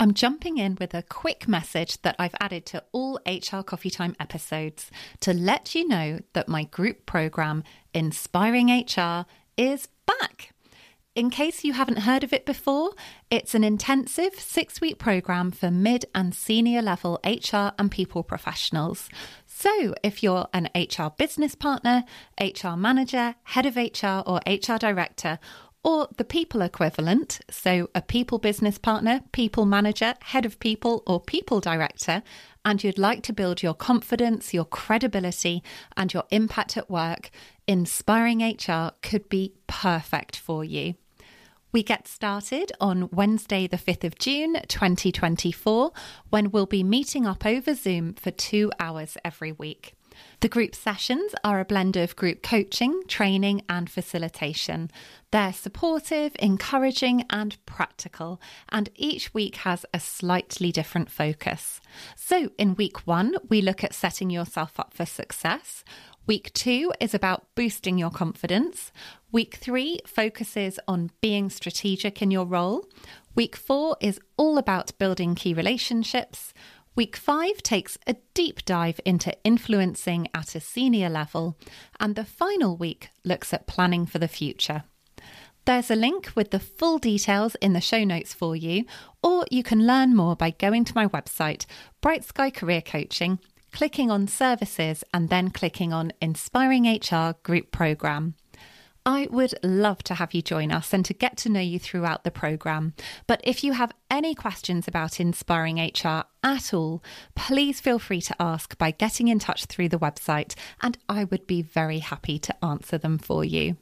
I'm jumping in with a quick message that I've added to all HR Coffee Time episodes to let you know that my group program, Inspiring HR, is back. In case you haven't heard of it before, it's an intensive six week program for mid and senior level HR and people professionals. So, if you're an HR business partner, HR manager, head of HR, or HR director, or the people equivalent, so a people business partner, people manager, head of people, or people director, and you'd like to build your confidence, your credibility, and your impact at work, Inspiring HR could be perfect for you. We get started on Wednesday, the 5th of June 2024, when we'll be meeting up over Zoom for two hours every week. The group sessions are a blend of group coaching, training, and facilitation. They're supportive, encouraging, and practical, and each week has a slightly different focus. So, in week one, we look at setting yourself up for success. Week two is about boosting your confidence. Week three focuses on being strategic in your role. Week four is all about building key relationships. Week five takes a deep dive into influencing at a senior level, and the final week looks at planning for the future. There's a link with the full details in the show notes for you, or you can learn more by going to my website, Bright Sky Career Coaching, clicking on Services, and then clicking on Inspiring HR Group Programme. I would love to have you join us and to get to know you throughout the programme. But if you have any questions about Inspiring HR at all, please feel free to ask by getting in touch through the website, and I would be very happy to answer them for you.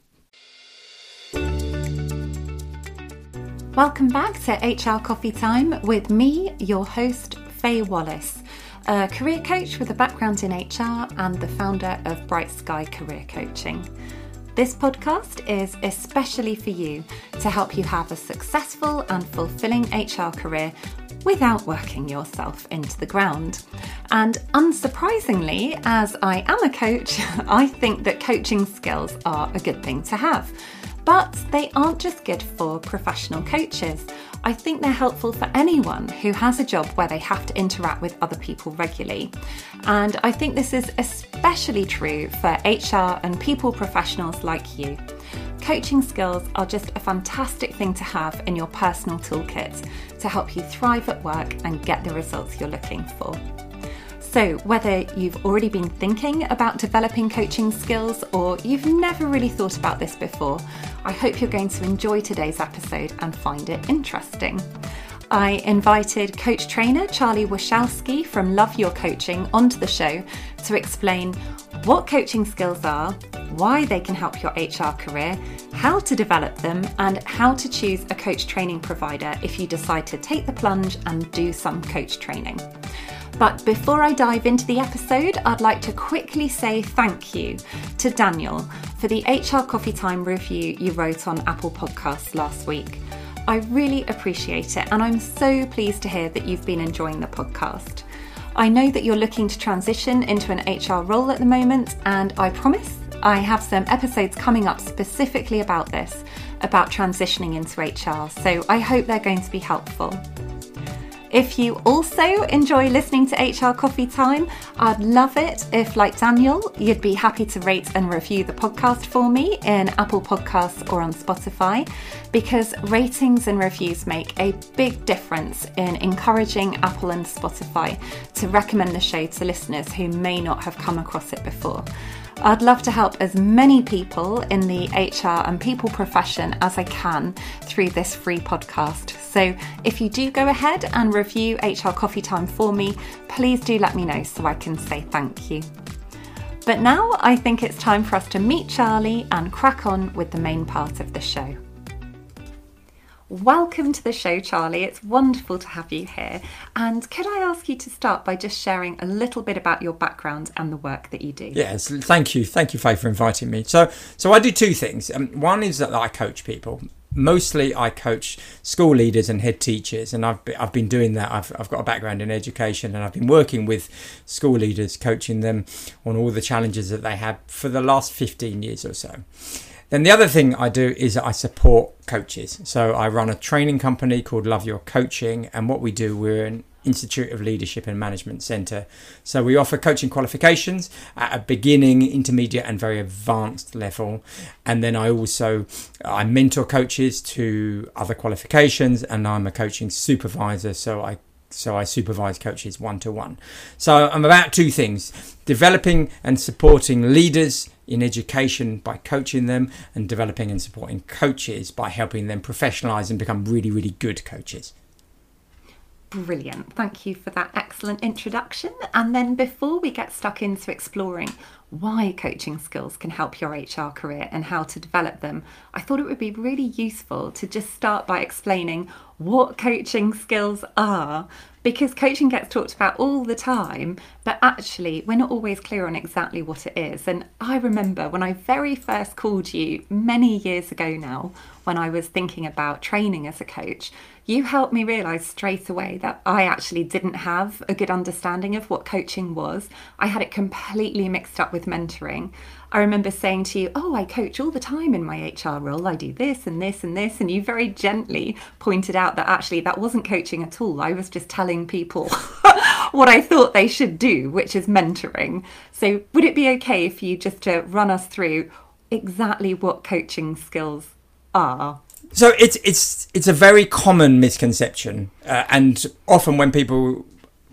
Welcome back to HR Coffee Time with me, your host, Faye Wallace a career coach with a background in HR and the founder of Bright Sky Career Coaching. This podcast is especially for you to help you have a successful and fulfilling HR career without working yourself into the ground. And unsurprisingly, as I am a coach, I think that coaching skills are a good thing to have. But they aren't just good for professional coaches. I think they're helpful for anyone who has a job where they have to interact with other people regularly. And I think this is especially true for HR and people professionals like you. Coaching skills are just a fantastic thing to have in your personal toolkit to help you thrive at work and get the results you're looking for. So, whether you've already been thinking about developing coaching skills or you've never really thought about this before, I hope you're going to enjoy today's episode and find it interesting. I invited coach trainer Charlie Warshawski from Love Your Coaching onto the show to explain what coaching skills are, why they can help your HR career, how to develop them, and how to choose a coach training provider if you decide to take the plunge and do some coach training. But before I dive into the episode, I'd like to quickly say thank you to Daniel for the HR Coffee Time review you wrote on Apple Podcasts last week. I really appreciate it, and I'm so pleased to hear that you've been enjoying the podcast. I know that you're looking to transition into an HR role at the moment, and I promise I have some episodes coming up specifically about this, about transitioning into HR, so I hope they're going to be helpful. If you also enjoy listening to HR Coffee Time, I'd love it if, like Daniel, you'd be happy to rate and review the podcast for me in Apple Podcasts or on Spotify, because ratings and reviews make a big difference in encouraging Apple and Spotify to recommend the show to listeners who may not have come across it before. I'd love to help as many people in the HR and people profession as I can through this free podcast. So if you do go ahead and review HR Coffee Time for me, please do let me know so I can say thank you. But now I think it's time for us to meet Charlie and crack on with the main part of the show. Welcome to the show, Charlie. It's wonderful to have you here. And could I ask you to start by just sharing a little bit about your background and the work that you do? Yes, thank you. Thank you, Faye, for inviting me. So, so I do two things. Um, one is that I coach people. Mostly, I coach school leaders and head teachers, and I've been, I've been doing that. I've, I've got a background in education, and I've been working with school leaders, coaching them on all the challenges that they have for the last 15 years or so. Then the other thing I do is I support coaches. So I run a training company called Love Your Coaching, and what we do, we're an Institute of Leadership and Management Centre. So we offer coaching qualifications at a beginning, intermediate, and very advanced level. And then I also I mentor coaches to other qualifications, and I'm a coaching supervisor. So I so I supervise coaches one to one. So I'm about two things: developing and supporting leaders in education by coaching them, and developing and supporting coaches by helping them professionalize and become really, really good coaches. Brilliant. Thank you for that excellent introduction. And then before we get stuck into exploring why coaching skills can help your HR career and how to develop them, I thought it would be really useful to just start by explaining what coaching skills are because coaching gets talked about all the time, but actually, we're not always clear on exactly what it is. And I remember when I very first called you many years ago now, when I was thinking about training as a coach, you helped me realize straight away that I actually didn't have a good understanding of what coaching was. I had it completely mixed up with mentoring. I remember saying to you, Oh, I coach all the time in my HR role. I do this and this and this. And you very gently pointed out that actually that wasn't coaching at all. I was just telling people what I thought they should do, which is mentoring. So, would it be okay for you just to run us through exactly what coaching skills are? So it's it's it's a very common misconception, uh, and often when people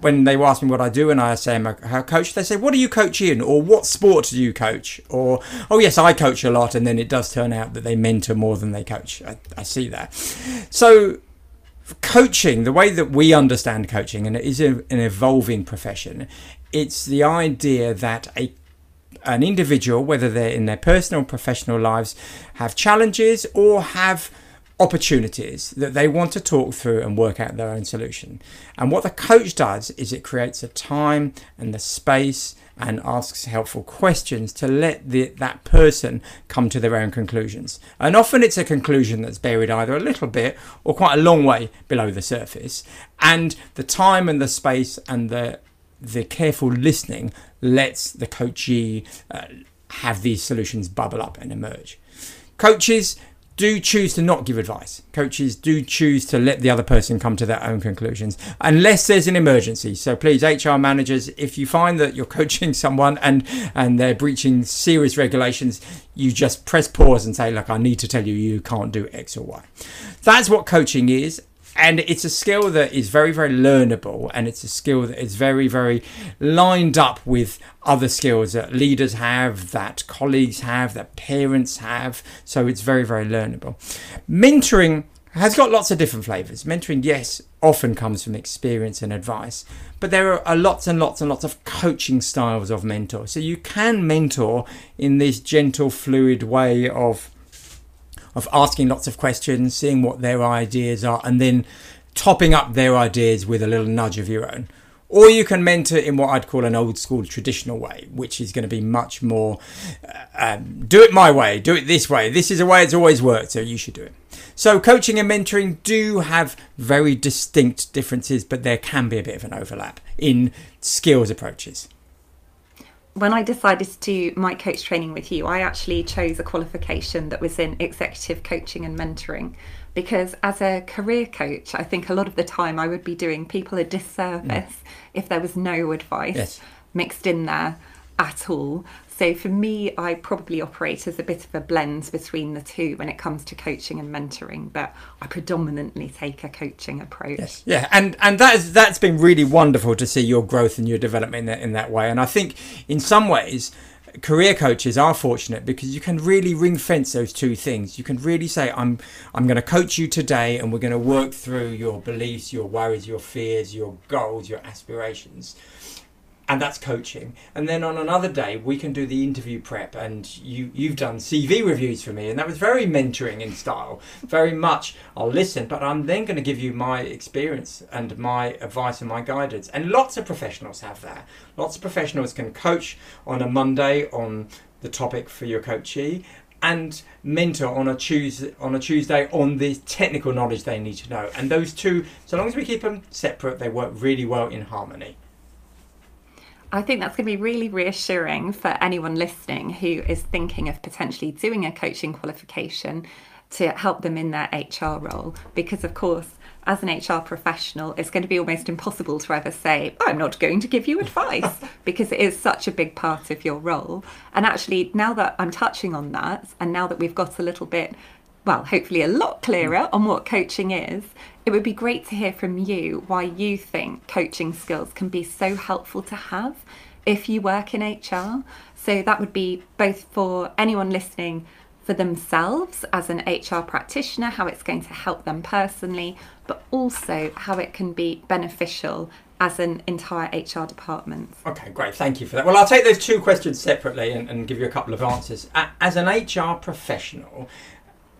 when they ask me what I do and I say I'm a coach, they say, "What do you coach in?" or "What sport do you coach?" or "Oh yes, I coach a lot," and then it does turn out that they mentor more than they coach. I, I see that. So coaching, the way that we understand coaching, and it is a, an evolving profession, it's the idea that a an individual, whether they're in their personal or professional lives, have challenges or have opportunities that they want to talk through and work out their own solution. And what the coach does is it creates a time and the space and asks helpful questions to let the, that person come to their own conclusions. And often it's a conclusion that's buried either a little bit or quite a long way below the surface. And the time and the space and the the careful listening lets the coachee uh, have these solutions bubble up and emerge. Coaches do choose to not give advice. Coaches do choose to let the other person come to their own conclusions, unless there's an emergency. So please, HR managers, if you find that you're coaching someone and and they're breaching serious regulations, you just press pause and say, "Look, I need to tell you, you can't do X or Y." That's what coaching is, and it's a skill that is very very learnable and it's a skill that is very very lined up with other skills that leaders have that colleagues have that parents have. So it's very very learnable. Mentoring has got lots of different flavors. Mentoring yes often comes from experience and advice but there are lots and lots and lots of coaching styles of mentor. So you can mentor in this gentle fluid way of of asking lots of questions, seeing what their ideas are, and then topping up their ideas with a little nudge of your own. Or you can mentor in what I'd call an old school traditional way, which is going to be much more uh, um, do it my way, do it this way. This is a way it's always worked, so you should do it. So, coaching and mentoring do have very distinct differences, but there can be a bit of an overlap in skills approaches when I decided to do my coach training with you, I actually chose a qualification that was in executive coaching and mentoring because as a career coach, I think a lot of the time I would be doing people a disservice mm. if there was no advice yes. mixed in there at all. So for me, I probably operate as a bit of a blend between the two when it comes to coaching and mentoring, but I predominantly take a coaching approach. Yes. Yeah, and and that is that's been really wonderful to see your growth and your development in that, in that way. And I think in some ways career coaches are fortunate because you can really ring fence those two things. You can really say, I'm I'm going to coach you today and we're going to work through your beliefs, your worries, your fears, your goals, your aspirations and that's coaching. And then on another day, we can do the interview prep, and you you've done CV reviews for me, and that was very mentoring in style. Very much, I'll listen, but I'm then going to give you my experience and my advice and my guidance. And lots of professionals have that. Lots of professionals can coach on a Monday on the topic for your coachee. And mentor on a Tuesday, on a Tuesday on the technical knowledge they need to know, and those two, so long as we keep them separate, they work really well in harmony. I think that's going to be really reassuring for anyone listening who is thinking of potentially doing a coaching qualification to help them in their HR role. Because, of course, as an HR professional, it's going to be almost impossible to ever say, I'm not going to give you advice, because it is such a big part of your role. And actually, now that I'm touching on that, and now that we've got a little bit, well, hopefully a lot clearer mm. on what coaching is, it would be great to hear from you why you think coaching skills can be so helpful to have if you work in HR. So that would be both for anyone listening for themselves as an HR practitioner, how it's going to help them personally, but also how it can be beneficial as an entire HR department. Okay, great. Thank you for that. Well, I'll take those two questions separately and, and give you a couple of answers. As an HR professional,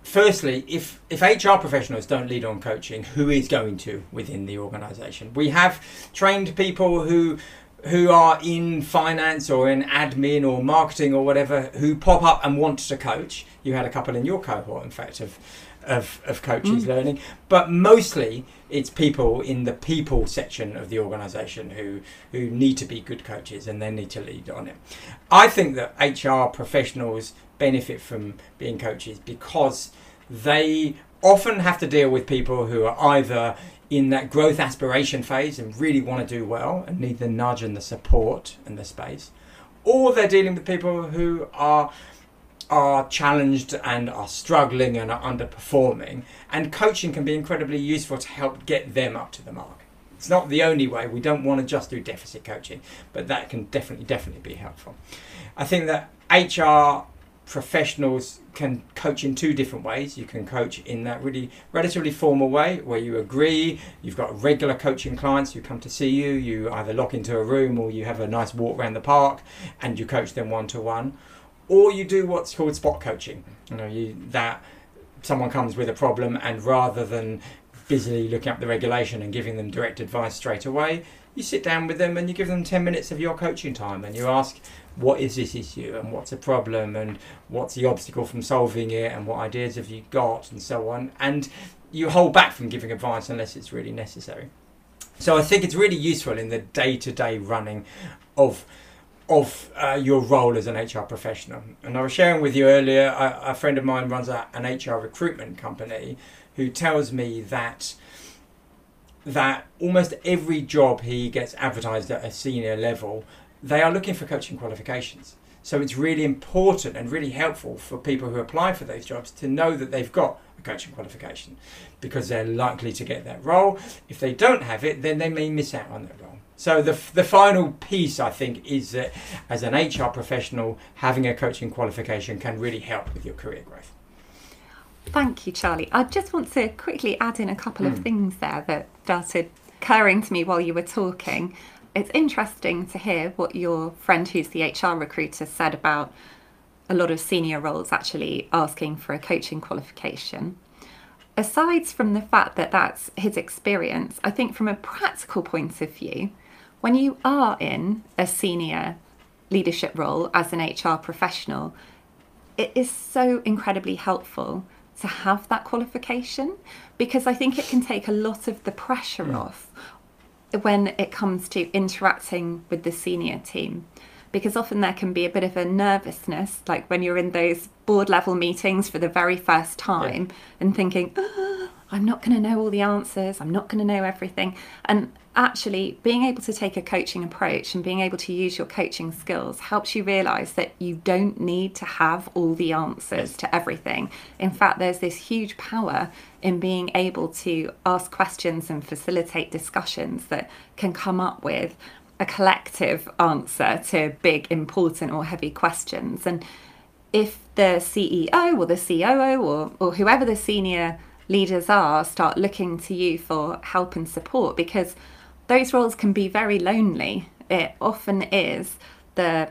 firstly, if if HR professionals don't lead on coaching, who is going to within the organisation? We have trained people who who are in finance or in admin or marketing or whatever who pop up and want to coach. You had a couple in your cohort, in fact, of of, of coaches mm. learning, but mostly it's people in the people section of the organisation who who need to be good coaches and they need to lead on it. I think that HR professionals benefit from being coaches because they often have to deal with people who are either in that growth aspiration phase and really want to do well and need the nudge and the support and the space, or they're dealing with people who are are challenged and are struggling and are underperforming, and coaching can be incredibly useful to help get them up to the mark. It's not the only way. We don't want to just do deficit coaching, but that can definitely definitely be helpful. I think that HR professionals can coach in two different ways. You can coach in that really relatively formal way where you agree, you've got regular coaching clients who come to see you, you either lock into a room or you have a nice walk around the park and you coach them one to one. Or you do what's called spot coaching. You know, you that someone comes with a problem and rather than busily looking up the regulation and giving them direct advice straight away, you sit down with them and you give them 10 minutes of your coaching time and you ask what is this issue and what's the problem and what's the obstacle from solving it and what ideas have you got? and so on. And you hold back from giving advice unless it's really necessary. So i think it's really useful in the day-to-day running of of uh, your role as an HR professional. And I was sharing with you earlier, a, a friend of mine runs a, an HR recruitment company who tells me that that almost every job he gets advertised at a senior level they are looking for coaching qualifications. So it's really important and really helpful for people who apply for those jobs to know that they've got a coaching qualification because they're likely to get that role. If they don't have it, then they may miss out on that role. So the, the final piece, I think, is that as an HR professional, having a coaching qualification can really help with your career growth. Thank you, Charlie. I just want to quickly add in a couple mm. of hmm. things there that started occurring to me while you were talking it's interesting to hear what your friend who's the HR recruiter said about a lot of senior roles actually asking for a coaching qualification. Aside from the fact that that's his experience, I think from a practical point of view, when you are in a senior leadership role as an HR professional, it is so incredibly helpful to have that qualification because I think it can take a lot of the pressure mm. off when it comes to interacting with the senior team because often there can be a bit of a nervousness like when you're in those board level meetings for the very first time yeah. and thinking oh, i'm not going to know all the answers i'm not going to know everything and actually being able to take a coaching approach and being able to use your coaching skills helps you realize that you don't need to have all the answers to everything. In fact, there's this huge power in being able to ask questions and facilitate discussions that can come up with a collective answer to big, important, or heavy questions. And if the CEO or the COO or, or whoever the senior leaders are start looking to you for help and support because those roles can be very lonely. It often is the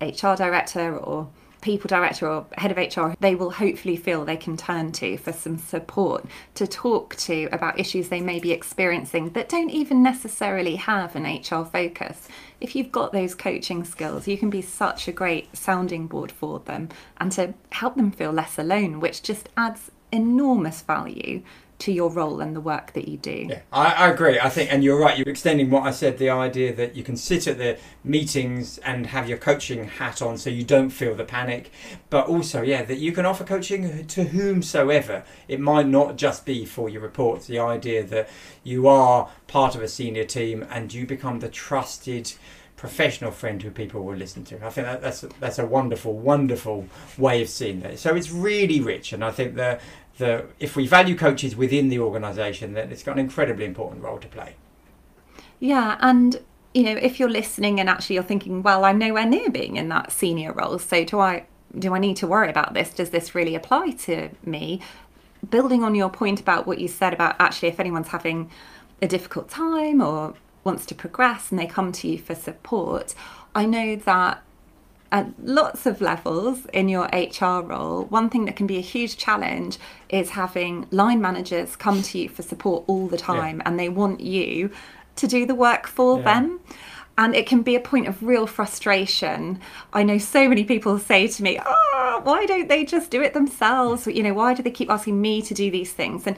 HR director or people director or head of HR, they will hopefully feel they can turn to for some support to talk to about issues they may be experiencing that don't even necessarily have an HR focus. If you've got those coaching skills, you can be such a great sounding board for them and to help them feel less alone, which just adds enormous value to your role and the work that you do. Yeah, I, I, agree. I think, and you're right. You're extending what I said. The idea that you can sit at the meetings and have your coaching hat on, so you don't feel the panic. But also, yeah, that you can offer coaching to whomsoever. It might not just be for your reports. The idea that you are part of a senior team and you become the trusted professional friend who people will listen to. I think that, that's that's a wonderful, wonderful way of seeing it. So it's really rich, and I think that the if we value coaches within the organisation, then it's got an incredibly important role to play. Yeah, and you know, if you're listening and actually you're thinking, well, I'm nowhere near being in that senior role, so do I? Do I need to worry about this? Does this really apply to me? Building on your point about what you said about actually, if anyone's having a difficult time or wants to progress and they come to you for support, I know that at lots of levels in your HR role, one thing that can be a huge challenge is having line managers come to you for support all the time yeah. and they want you to do the work for yeah. them. And it can be a point of real frustration. I know so many people say to me, Oh, why don't they just do it themselves? You know, why do they keep asking me to do these things? And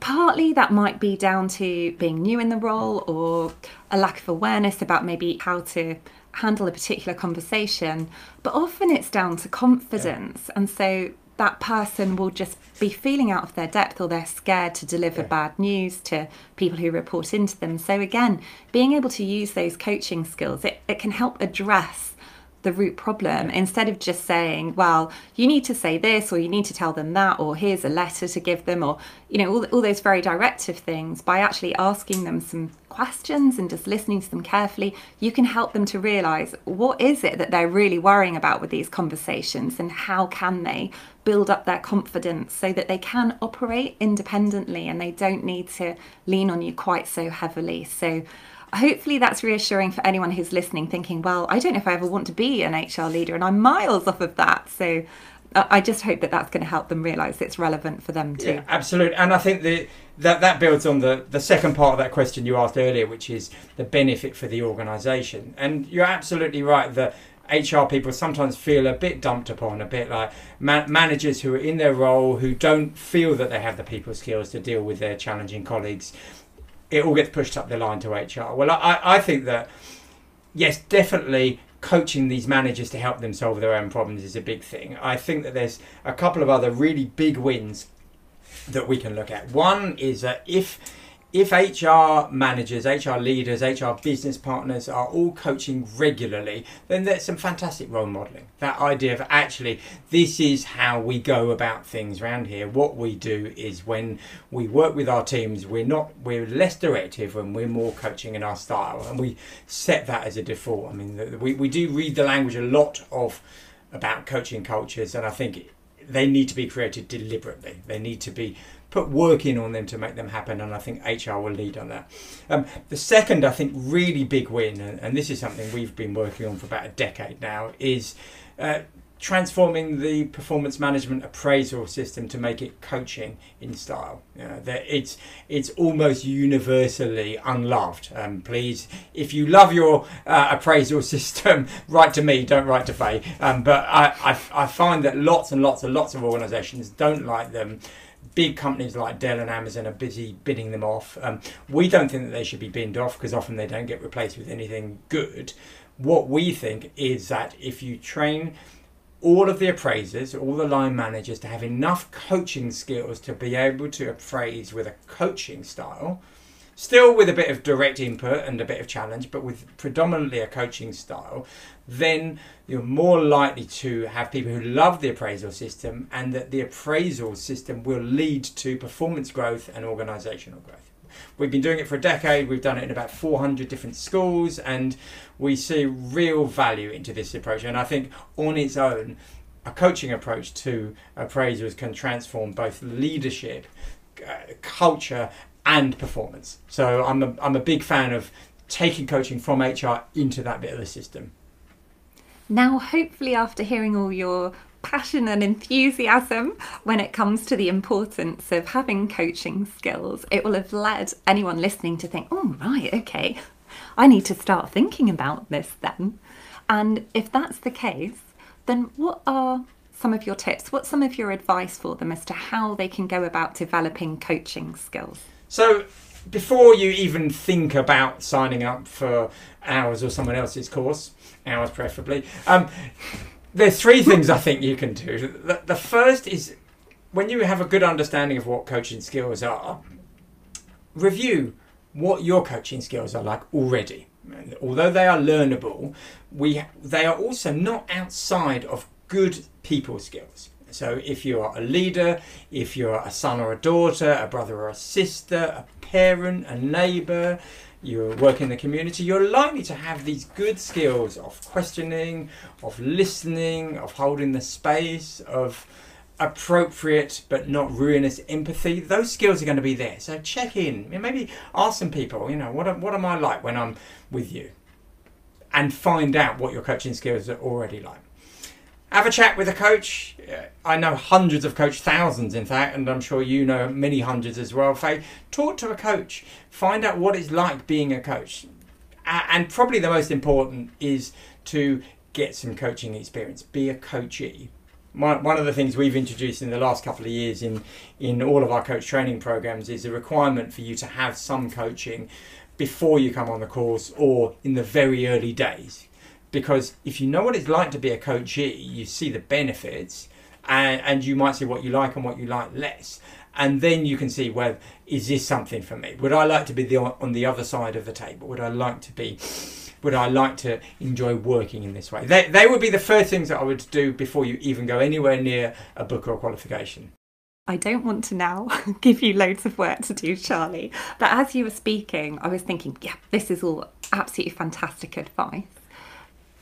partly that might be down to being new in the role or a lack of awareness about maybe how to handle a particular conversation, but often it's down to confidence. Yeah. And so that person will just be feeling out of their depth or they're scared to deliver yeah. bad news to people who report into them. So, again, being able to use those coaching skills, it, it can help address the root problem instead of just saying, well, you need to say this or you need to tell them that or here's a letter to give them or, you know, all, all those very directive things by actually asking them some questions and just listening to them carefully, you can help them to realize what is it that they're really worrying about with these conversations and how can they build up their confidence so that they can operate independently and they don't need to lean on you quite so heavily. So hopefully that's reassuring for anyone who's listening, thinking, well, I don't know if I ever want to be an HR leader, and I'm miles off of that. So I just hope that that's going to help them realise it's relevant for them too. Yeah, absolutely, and I think the, that that builds on the the second part of that question you asked earlier, which is the benefit for the organisation. And you're absolutely right that HR people sometimes feel a bit dumped upon, a bit like ma- managers who are in their role who don't feel that they have the people skills to deal with their challenging colleagues it all gets pushed up the line to HR. Well, I, I think that, yes, definitely coaching these managers to help them solve their own problems is a big thing. I think that there's a couple of other really big wins that we can look at. One is that if if HR managers, HR leaders, HR business partners are all coaching regularly, then there's some fantastic role modeling. That idea of actually, this is how we go about things around here. What we do is when we work with our teams, we're not, we're less directive and we're more coaching in our style. And we set that as a default. I mean, we, we do read the language a lot of about coaching cultures, and I think they need to be created deliberately. They need to be put work in on them to make them happen, and I think HR will lead on that. Um, the second, I think, really big win, and, and, this is something we've been working on for about a decade now, is uh, transforming the performance management appraisal system to make it coaching in style. Know, that it's it's almost universally unloved. Um, please, if you love your uh, appraisal system, write to me. Don't write to Faye. Um, but I, I I find that lots and lots and lots of organisations don't like them big companies like Dell and Amazon are busy bidding them off. Um, we don't think that they should be binned off because often they don't get replaced with anything good. What we think is that if you train all of the appraisers, all the line managers to have enough coaching skills to be able to appraise with a coaching style, still with a bit of direct input and a bit of challenge, but with predominantly a coaching style, then you're more likely to have people who love the appraisal system and that the appraisal system will lead to performance growth and organizational growth. We've been doing it for a decade, we've done it in about 400 different schools, and we see real value into this approach. And I think on its own, a coaching approach to appraisals can transform both leadership, uh, culture, and performance. So I'm a, I'm a big fan of taking coaching from HR into that bit of the system. Now, hopefully, after hearing all your passion and enthusiasm when it comes to the importance of having coaching skills, it will have led anyone listening to think, oh, right, okay, I need to start thinking about this then. And if that's the case, then what are some of your tips? What's some of your advice for them as to how they can go about developing coaching skills? So, before you even think about signing up for ours or someone else's course, ours preferably, um, there's three things I think you can do. The, the first is when you have a good understanding of what coaching skills are, review what your coaching skills are like already. Although they are learnable, we they are also not outside of good people skills. So if you are a leader, if you're a son or a daughter, a brother or a sister, a parent, a neighbour, you work in the community, you're likely to have these good skills of questioning, of listening, of holding the space, of appropriate but not ruinous empathy. Those skills are going to be there. So check in. Maybe ask some people, you know, what, what am I like when I'm with you? And find out what your coaching skills are already like. Have a chat with a coach. Uh, I know hundreds of coach, thousands in fact, and I'm sure you know many hundreds as well. Faye, talk to a coach. Find out what it's like being a coach. And probably the most important is to get some coaching experience. Be a coachee one of the things we've introduced in the last couple of years in in all of our coach training programs is a requirement for you to have some coaching before you come on the course or in the very early days because if you know what it's like to be a coachee you see the benefits and, and you might see what you like and what you like less and then you can see well is this something for me would i like to be the, on the other side of the table would i like to be would I like to enjoy working in this way? They, they would be the first things that I would do before you even go anywhere near a book or a qualification. I don't want to now give you loads of work to do, Charlie. But as you were speaking, I was thinking, yeah, this is all absolutely fantastic advice.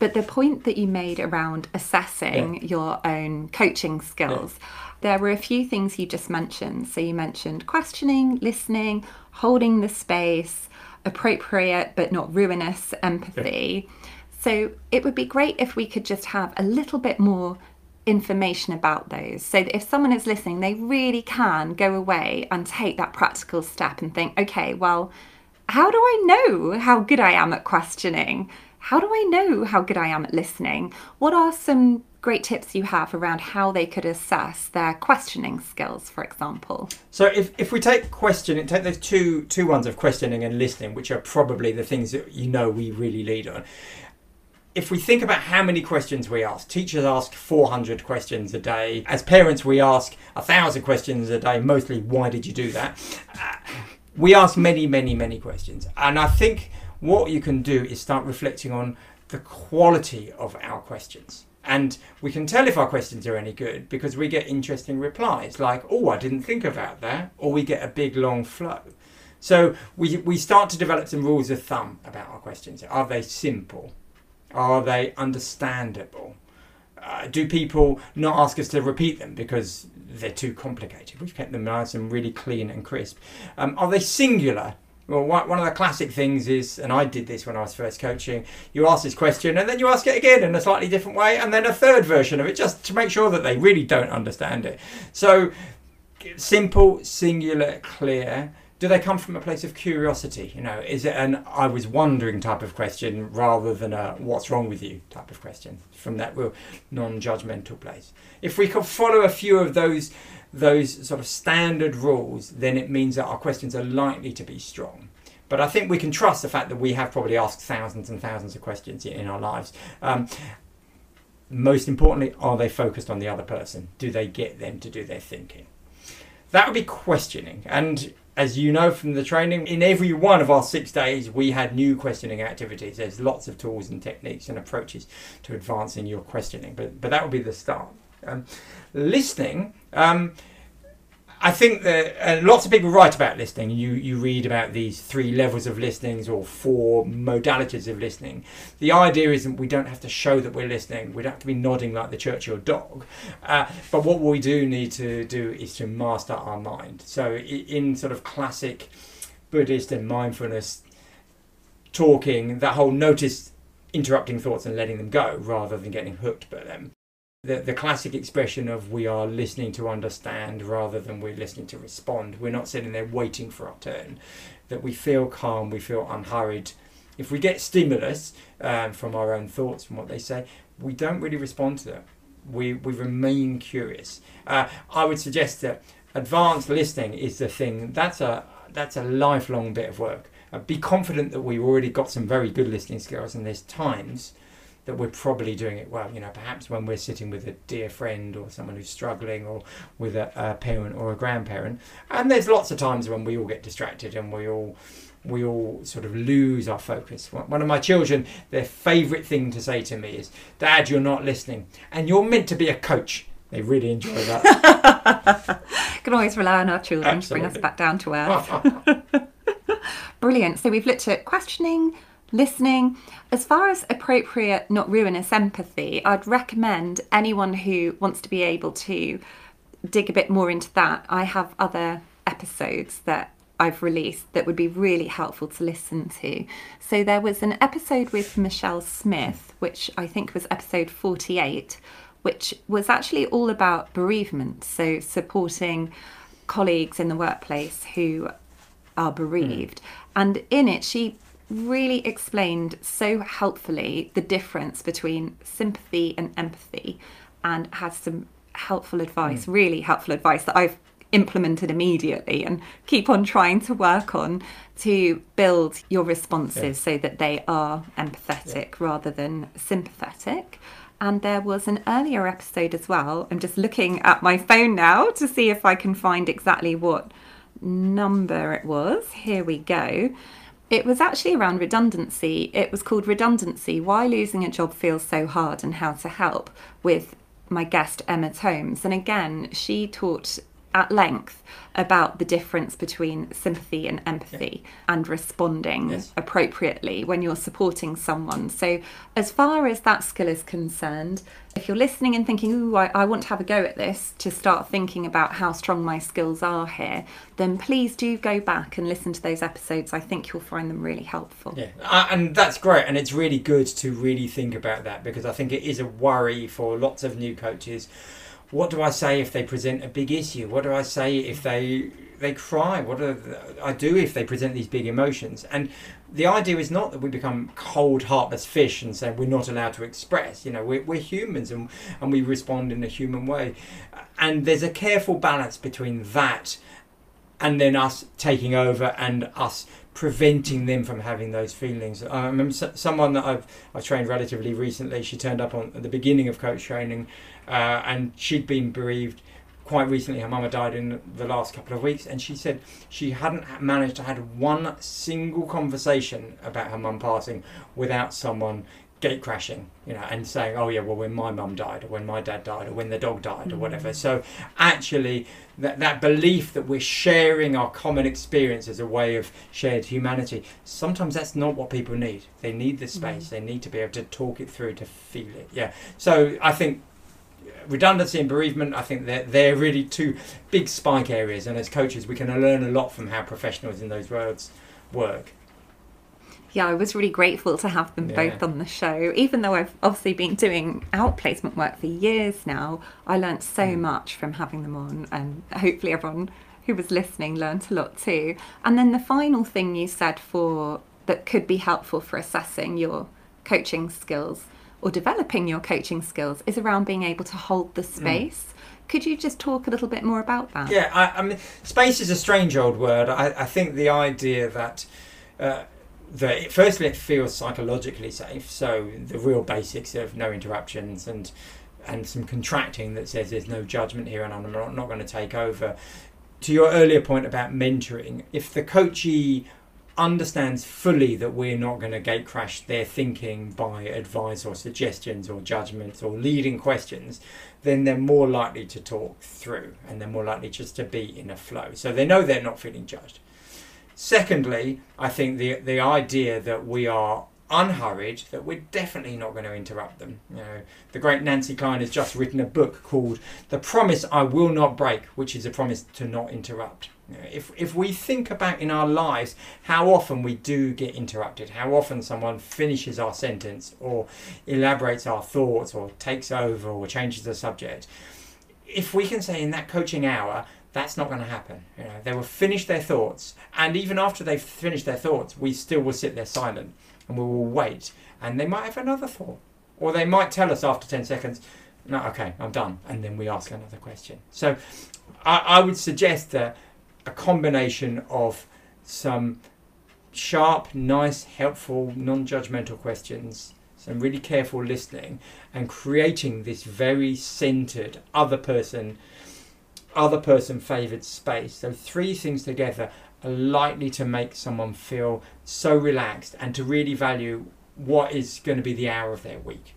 But the point that you made around assessing yeah. your own coaching skills, yeah. there were a few things you just mentioned. So you mentioned questioning, listening, holding the space, appropriate but not ruinous empathy. Yeah. So it would be great if we could just have a little bit more information about those so that if someone is listening, they really can go away and take that practical step and think, okay, well, how do I know how good I am at questioning? How do I know how good I am at listening? What are some great tips you have around how they could assess their questioning skills, for example? So, if, if we take questioning, take those two two ones of questioning and listening, which are probably the things that you know we really lead on. If we think about how many questions we ask, teachers ask 400 questions a day. As parents, we ask a thousand questions a day. Mostly, why did you do that? Uh, we ask many, many, many questions, and I think what you can do is start reflecting on the quality of our questions and we can tell if our questions are any good because we get interesting replies like, oh, I didn't think about that, or we get a big long flow. So we, we start to develop some rules of thumb about our questions. Are they simple? Are they understandable? Uh, do people not ask us to repeat them because they're too complicated? We've kept them nice and really clean and crisp. Um, are they singular? Well, one of the classic things is, and I did this when I was first coaching, you ask this question and then you ask it again in a slightly different way, and then a third version of it just to make sure that they really don't understand it. So, simple, singular, clear. Do they come from a place of curiosity? You know, is it an I was wondering type of question rather than a what's wrong with you type of question from that real non judgmental place? If we could follow a few of those those sort of standard rules, then it means that our questions are likely to be strong. But I think we can trust the fact that we have probably asked thousands and thousands of questions in our lives. Um, most importantly, are they focused on the other person? Do they get them to do their thinking? That would be questioning. And as you know from the training, in every one of our six days, we had new questioning activities. There's lots of tools and techniques and approaches to advancing your questioning, but, but that would be the start. Um, listening, um, I think that uh, lots of people write about listening. You you read about these three levels of listenings or four modalities of listening. The idea isn't we don't have to show that we're listening. We don't have to be nodding like the Churchill dog. Uh, but what we do need to do is to master our mind. So in sort of classic Buddhist and mindfulness talking, that whole notice interrupting thoughts and letting them go rather than getting hooked by them the, the classic expression of we are listening to understand rather than we're listening to respond. We're not sitting there waiting for our turn. That we feel calm, we feel unhurried. If we get stimulus um, from our own thoughts, from what they say, we don't really respond to that. we we remain curious. Uh, I would suggest that advanced listening is the thing. That's a that's a lifelong bit of work. Uh, be confident that we've already got some very good listening skills, and there's times that we're probably doing it well. You know, perhaps when we're sitting with a dear friend or someone who's struggling, or with a, a parent or a grandparent, and there's lots of times when we all get distracted and we all we all sort of lose our focus. One of my children, their favourite thing to say to me is, "Dad, you're not listening, and you're meant to be a coach." They really enjoy that. Can always rely on our children Absolutely. to bring us back down to earth. Brilliant. So we've looked at questioning, listening. As far as appropriate, not ruinous empathy, I'd recommend anyone who wants to be able to dig a bit more into that. I have other episodes that I've released that would be really helpful to listen to. So there was an episode with Michelle Smith, which I think was episode 48, which was actually all about bereavement. So supporting colleagues in the workplace who are bereaved. Mm. And in it, she really explained so helpfully the difference between sympathy and empathy and had some helpful advice, mm. really helpful advice that I've implemented immediately and keep on trying to work on to build your responses yeah. so that they are empathetic yeah. rather than sympathetic. And there was an earlier episode as well. I'm just looking at my phone now to see if I can find exactly what number it was. Here we go. It was actually around redundancy. It was called Redundancy Why Losing a Job Feels So Hard and How to Help with my guest Emma Tomes. And again, she taught at length about the difference between sympathy and empathy yeah. and responding yes. appropriately when you're supporting someone. So, as far as that skill is concerned, if you're listening and thinking, Ooh, I, I want to have a go at this, to start thinking about how strong my skills are here, then please do go back and listen to those episodes. I think you'll find them really helpful. Yeah, uh, and that's great. And it's really good to really think about that because I think it is a worry for lots of new coaches what do I say if they present a big issue? What do I say if they they cry? What do I do if they present these big emotions? And the idea is not that we become cold, heartless fish and say we're not allowed to express. You know, we're, we're humans and and we respond in a human way. And there's a careful balance between that and then us taking over and us preventing them from having those feelings. I remember someone that I've I've trained relatively recently. She turned up on at the beginning of coach training uh, and she'd been bereaved quite recently. Her mama died in the last couple of weeks, and she said she hadn't managed to have one single conversation about her mum passing without someone gate crashing, you know, and saying, "Oh yeah, well when my mum died, or when my dad died, or when the dog died, mm-hmm. or whatever." So actually, that that belief that we're sharing our common experience as a way of shared humanity, sometimes that's not what people need. They need the space. Mm-hmm. They need to be able to talk it through, to feel it. Yeah. So I think redundancy and bereavement, I think they're, they're really two big spike areas. And as coaches, we can learn a lot from how professionals in those worlds work. Yeah, I was really grateful to have them yeah. both on the show. Even though I've obviously been doing outplacement work for years now, I learned so mm. much from having them on, and hopefully everyone who was listening learned a lot too. And then the final thing you said for that could be helpful for assessing your coaching skills or developing your coaching skills is around being able to hold the mm. space. Mm. Could you just talk a little bit more about that? Yeah, I, I mean, space is a strange old word. I, I think the idea that uh, that firstly it feels psychologically safe. So the real basics of no interruptions and and some contracting that says there's no judgment here and I'm not, not going to take over. To your earlier point about mentoring, if the coachee understands fully that we're not going to gate crash their thinking by advice or suggestions or judgments or leading questions, then they're more likely to talk through and they're more likely just to be in a flow. So they know they're not feeling judged. Secondly, I think the the idea that we are unhurried, that we're definitely not going to interrupt them. You know, the great Nancy Kline has just written a book called "The Promise I Will Not Break," which is a promise to not interrupt. If, if we think about in our lives how often we do get interrupted, how often someone finishes our sentence or elaborates our thoughts or takes over or changes the subject, if we can say in that coaching hour, that's not going to happen. You know, they will finish their thoughts, and even after they've finished their thoughts, we still will sit there silent and we will wait, and they might have another thought, or they might tell us after ten seconds, No, okay, I'm done. And then we ask another question. So I, I would suggest that a combination of some sharp, nice, helpful, non judgmental questions, some really careful listening, and creating this very centered other person, other person favored space. So, three things together are likely to make someone feel so relaxed and to really value what is going to be the hour of their week.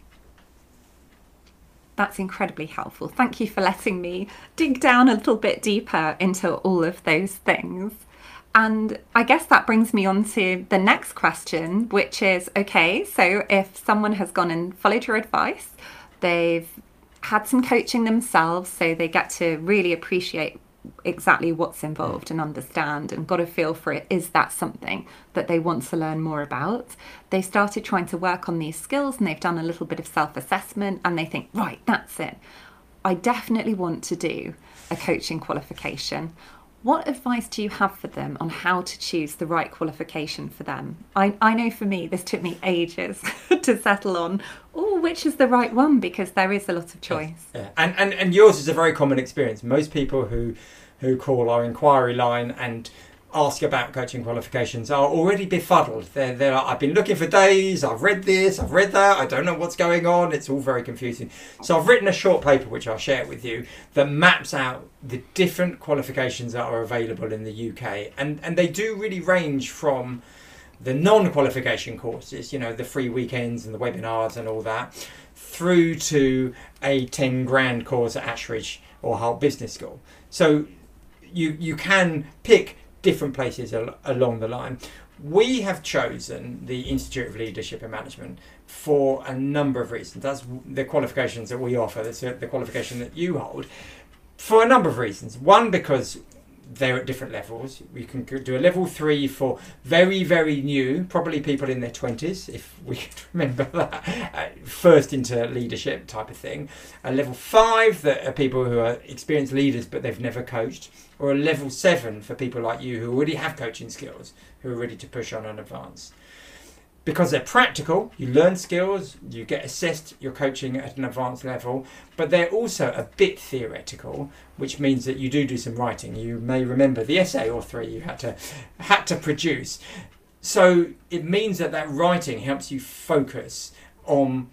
That's incredibly helpful. Thank you for letting me dig down a little bit deeper into all of those things. And I guess that brings me on to the next question, which is okay, so if someone has gone and followed your advice, they've had some coaching themselves, so they get to really appreciate exactly what's involved and understand and got a feel for it. Is that something that they want to learn more about? They started trying to work on these skills and they've done a little bit of self assessment and they think, right, that's it. I definitely want to do a coaching qualification. What advice do you have for them on how to choose the right qualification for them? I, I know for me, this took me ages to settle on, oh, which is the right one because there is a lot of choice. Yeah. And, and, and yours is a very common experience. Most people who, who call our inquiry line and ask about coaching qualifications are already befuddled. They're, they're like, I've been looking for days, I've read this, I've read that, I don't know what's going on, it's all very confusing. So I've written a short paper, which I'll share with you, that maps out the different qualifications that are available in the UK. And, and they do really range from the non-qualification courses, you know, the free weekends and the webinars and all that, through to a 10 grand course at Ashridge or Hull Business School. So you you can pick different places al- along the line. We have chosen the Institute of Leadership and Management for a number of reasons. That's the qualifications that we offer, that's the qualification that you hold, for a number of reasons. One, because they're at different levels. We can do a level three for very, very new, probably people in their 20s, if we can remember that, uh, first into leadership type of thing. A level five that are people who are experienced leaders but they've never coached or a level seven for people like you who already have coaching skills, who are ready to push on and advance. Because they're practical, you learn skills, you get assessed your coaching at an advanced level, but they're also a bit theoretical, which means that you do do some writing. You may remember the essay or three you had to had to produce. So it means that that writing helps you focus on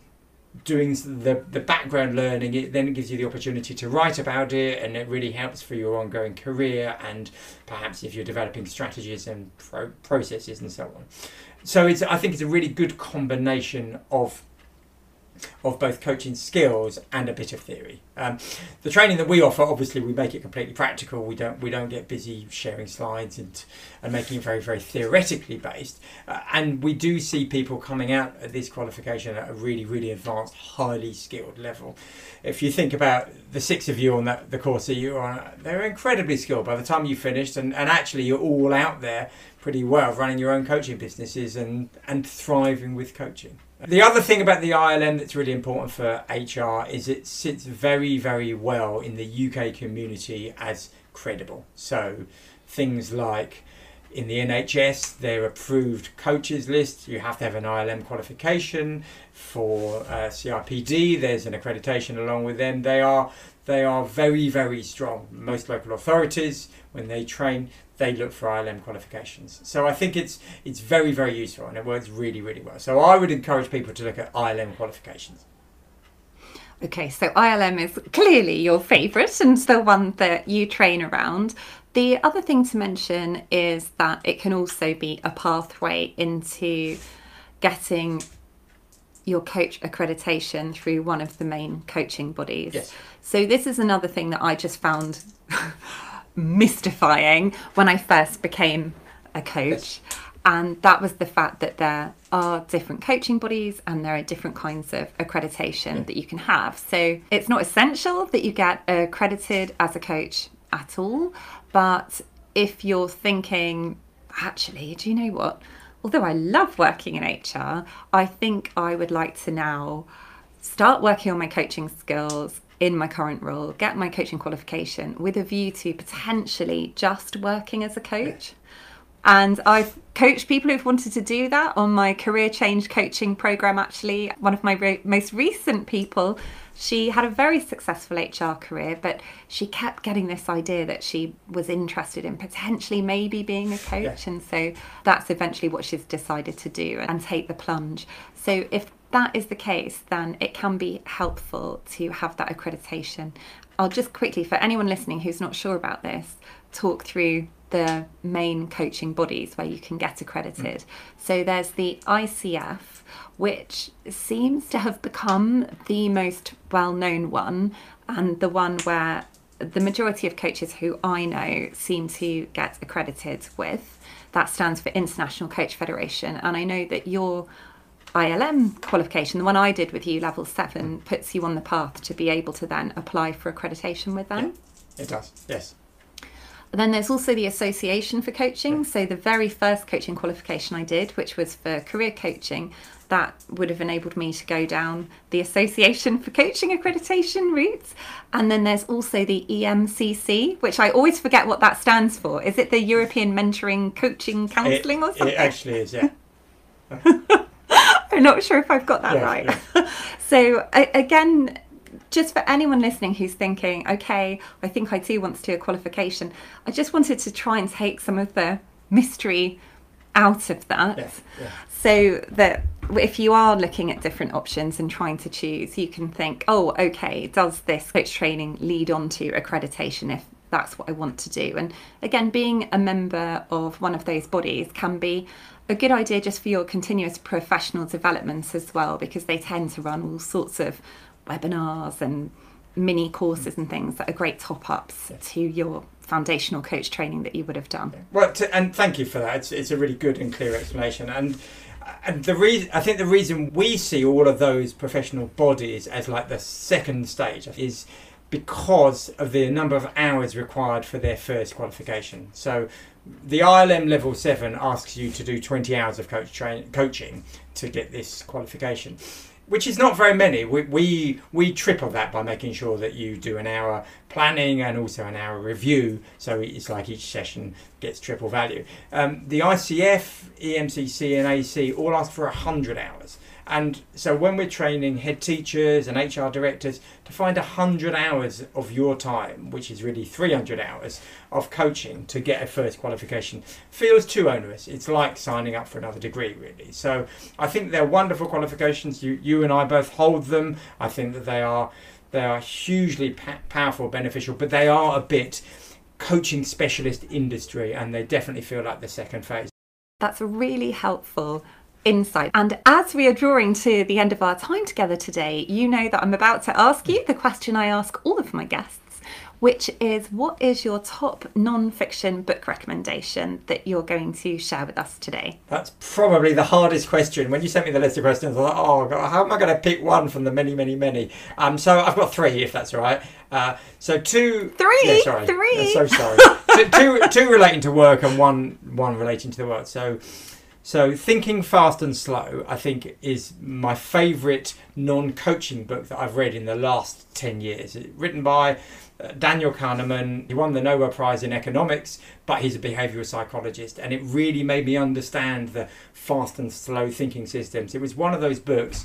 doing the the background learning it then gives you the opportunity to write about it and it really helps for your ongoing career and perhaps if you're developing strategies and pro- processes and so on so it's i think it's a really good combination of of both coaching skills and a bit of theory. Um, the training that we offer, obviously, we make it completely practical. We don't we don't get busy sharing slides and and making it very very theoretically based. Uh, and we do see people coming out of this qualification at a really really advanced, highly skilled level. If you think about the six of you on that the course that you're they're incredibly skilled. By the time you finished, and, and actually you're all out there pretty well, running your own coaching businesses and and thriving with coaching. The other thing about the ILM that's really important for HR is it sits very, very well in the UK community as credible. So things like in the NHS, their approved coaches list, you have to have an ILM qualification. For uh, CIPD, there's an accreditation along with them. They are they are very, very strong. Most local authorities, when they train, they look for ILM qualifications. So I think it's it's very very useful and it works really really well. So I would encourage people to look at ILM qualifications. Okay, so ILM is clearly your favourite and the one that you train around. The other thing to mention is that it can also be a pathway into getting your coach accreditation through one of the main coaching bodies. Yes. So this is another thing that I just found mystifying when I first became a coach. Yes. And that was the fact that there are different coaching bodies and there are different kinds of accreditation yeah. that you can have. So it's not essential that you get accredited as a coach at all. But if you're thinking, actually, do you know what? Although I love working in HR, I think I would like to now start working on my coaching skills, in my current role, get my coaching qualification with a view to potentially just working as a coach. And I've coached people who've wanted to do that on my career change coaching program. Actually, one of my re- most recent people, she had a very successful HR career, but she kept getting this idea that she was interested in potentially maybe being a coach. Yeah. And so that's eventually what she's decided to do and take the plunge. So if that is the case, then it can be helpful to have that accreditation. I'll just quickly, for anyone listening who's not sure about this, talk through the main coaching bodies where you can get accredited. Mm. So there's the ICF, which seems to have become the most well known one and the one where the majority of coaches who I know seem to get accredited with. That stands for International Coach Federation. And I know that your ILM qualification, the one I did with you, level seven, puts you on the path to be able to then apply for accreditation with them. Yeah, it does, yes. Then there's also the Association for Coaching. So, the very first coaching qualification I did, which was for career coaching, that would have enabled me to go down the Association for Coaching accreditation route. And then there's also the EMCC, which I always forget what that stands for. Is it the European Mentoring Coaching Counselling or something? It actually is, yeah. I'm not sure if I've got that yeah, right. Yeah. so, again, just for anyone listening who's thinking, okay, I think I do want to do a qualification, I just wanted to try and take some of the mystery out of that yeah, yeah. so that if you are looking at different options and trying to choose you can think oh okay does this coach training lead on to accreditation if that's what I want to do and again being a member of one of those bodies can be a good idea just for your continuous professional development as well because they tend to run all sorts of webinars and mini courses and things that are great top ups to your foundational coach training that you would have done. Well, to, and thank you for that. It's, it's a really good and clear explanation. And and the reason I think the reason we see all of those professional bodies as like the second stage is because of the number of hours required for their first qualification. So the ILM level 7 asks you to do 20 hours of coach train, coaching to get this qualification which is not very many. We, we we triple that by making sure that you do an hour planning and also an hour review. So it's like each session gets triple value. Um, the ICF, EMCC, and AC all ask for hundred hours. And so when we're training head teachers and HR directors to find 100 hours of your time, which is really 300 hours of coaching to get a first qualification, feels too onerous. It's like signing up for another degree, really. So I think they're wonderful qualifications. You, you and I both hold them. I think that they are they are hugely pa- powerful, beneficial, but they are a bit coaching specialist industry, and they definitely feel like the second phase. That's really helpful insight. And as we are drawing to the end of our time together today, you know that I'm about to ask you the question I ask all of my guests, which is what is your top non fiction book recommendation that you're going to share with us today? That's probably the hardest question. When you sent me the list of questions, I thought, oh, God, how am I going to pick one from the many, many, many? Um, so I've got three, if that's all right. Uh, so two, three, yeah, sorry, three. so sorry. two, two, two relating to work and one, one relating to the world. So so, Thinking Fast and Slow, I think, is my favourite non coaching book that I've read in the last 10 years. It's written by uh, Daniel Kahneman. He won the Nobel Prize in economics, but he's a behavioural psychologist, and it really made me understand the fast and slow thinking systems. It was one of those books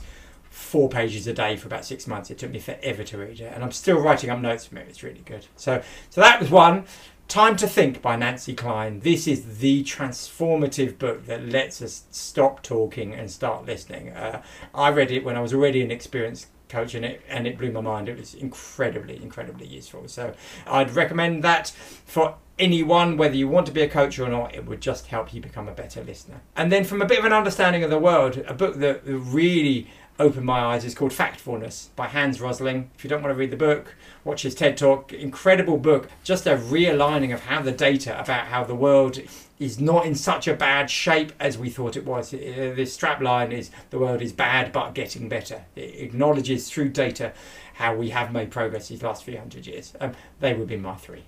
four pages a day for about six months. It took me forever to read it, and I'm still writing up notes from it. It's really good. So, so that was one. Time to Think by Nancy Kline. This is the transformative book that lets us stop talking and start listening. Uh, I read it when I was already an experienced coach and it, and it blew my mind. It was incredibly, incredibly useful. So I'd recommend that for anyone, whether you want to be a coach or not, it would just help you become a better listener. And then from a bit of an understanding of the world, a book that really opened my eyes is called Factfulness by Hans Rosling. If you don't want to read the book, watch his TED Talk. Incredible book. Just a realigning of how the data about how the world is not in such a bad shape as we thought it was. The strap line is the world is bad but getting better. It acknowledges through data how we have made progress these last few hundred years. Um, they would be my three.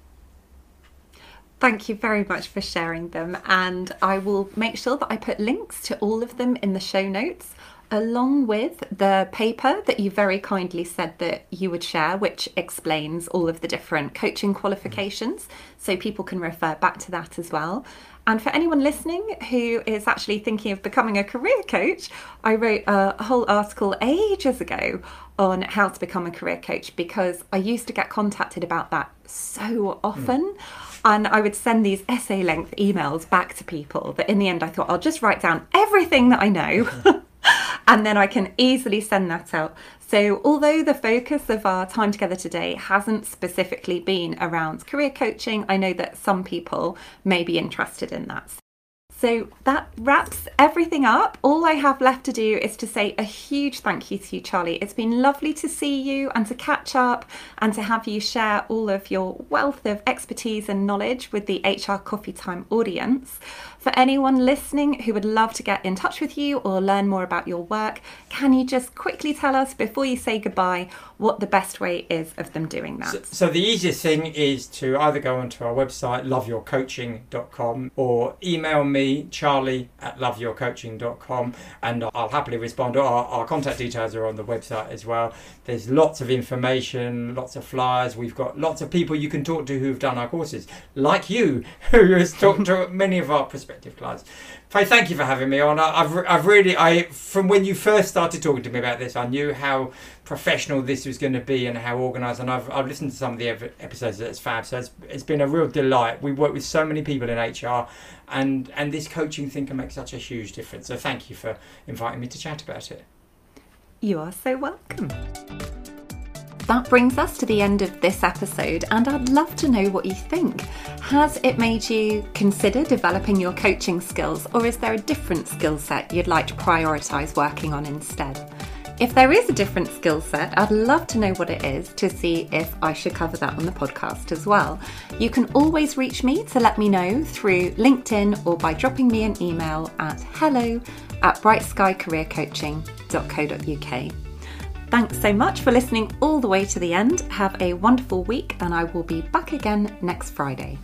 Thank you very much for sharing them, and I will make sure that I put links to all of them in the show notes along with the paper that you very kindly said that you would share, which explains all of the different coaching qualifications. So people can refer back to that as well. And for anyone listening who is actually thinking of becoming a career coach, I wrote a whole article ages ago on how to become a career coach because I used to get contacted about that so often. Mm. And I would send these essay length emails back to people that in the end I thought I'll just write down everything that I know and then I can easily send that out. So, although the focus of our time together today hasn't specifically been around career coaching, I know that some people may be interested in that. So that wraps everything up. All I have left to do is to say a huge thank you to you, Charlie. It's been lovely to see you and to catch up and to have you share all of your wealth of expertise and knowledge with the HR Coffee Time audience. For anyone listening who would love to get in touch with you or learn more about your work, can you just quickly tell us before you say goodbye what the best way is of them doing that? So, so the easiest thing is to either go onto our website, loveyourcoaching.com, or email me, charlie at loveyourcoaching.com, and I'll happily respond. Our, our contact details are on the website as well. There's lots of information, lots of flyers. We've got lots of people you can talk to who've done our courses, like you, who has talked to many of our prospective prospective clients. Faye, thank you for having me on. I've, I've really, I from when you first started talking to me about this, I knew how professional this was going to be and how organised. And I've, I've listened to some of the episodes that's fab. So it's, it's been a real delight. We work with so many people in HR, and and this coaching thing can make such a huge difference. So thank you for inviting me to chat about it. You are so welcome. That brings us to the end of this episode, and I'd love to know what you think. Has it made you consider developing your coaching skills, or is there a different skill set you'd like to prioritise working on instead? If there is a different skill set, I'd love to know what it is to see if I should cover that on the podcast as well. You can always reach me to let me know through LinkedIn or by dropping me an email at hello at brightskycareercoaching.co.uk. Thanks so much for listening all the way to the end. Have a wonderful week, and I will be back again next Friday.